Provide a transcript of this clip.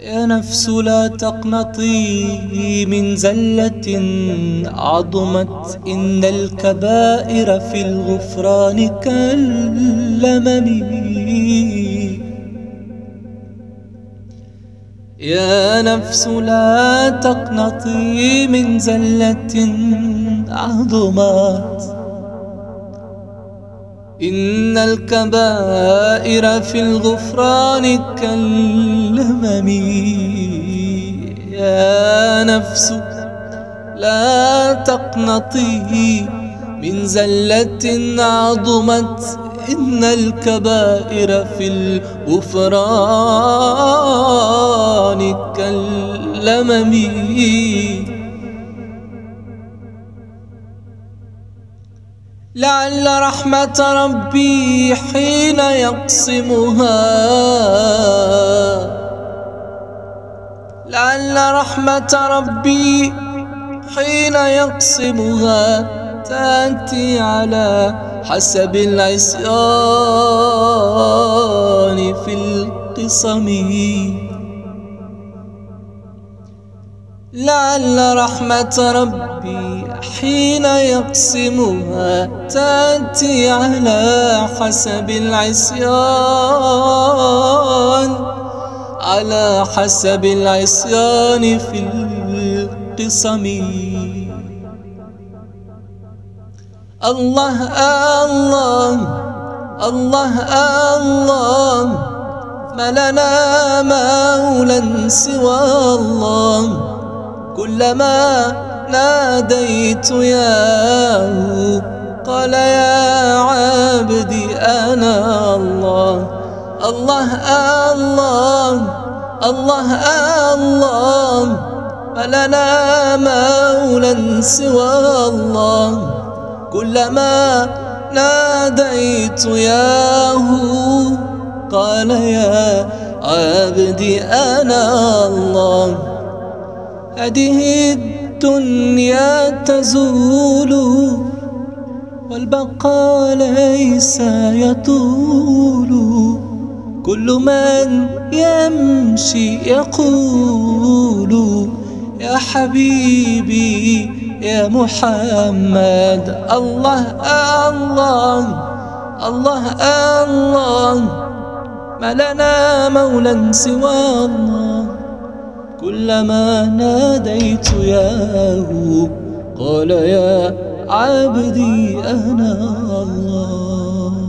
يا نفس لا تقنطي من زلة عظمت إن الكبائر في الغفران كاللمم يا نفس لا تقنطي من زلة عظمت إن الكبائر في الغفران كاللمم يا نفس لا تقنطي. من زلة عظمت إن الكبائر في الغفران كاللمم لعل رحمة ربي حين يقسمها. لعل رحمة ربي حين يقسمها تأتي على حسب العصيان في القسم لعل رحمة ربي حين يقسمها تأتي على حسب العصيان على حسب العصيان في القسم. الله الله الله الله ما لنا مولا سوى الله. كلما ناديت ياه قال يا عبدي أنا الله. الله الله الله الله. ما لنا مولا سوى الله. كلما ناديت ياه قال يا عبدي أنا الله. هذه الدنيا تزول والبقاء ليس يطول. كل من يمشي يقول يا حبيبي يا محمد الله الله الله الله ما لنا مولا سوى الله كلما ناديت ياه قال يا عبدي أنا الله.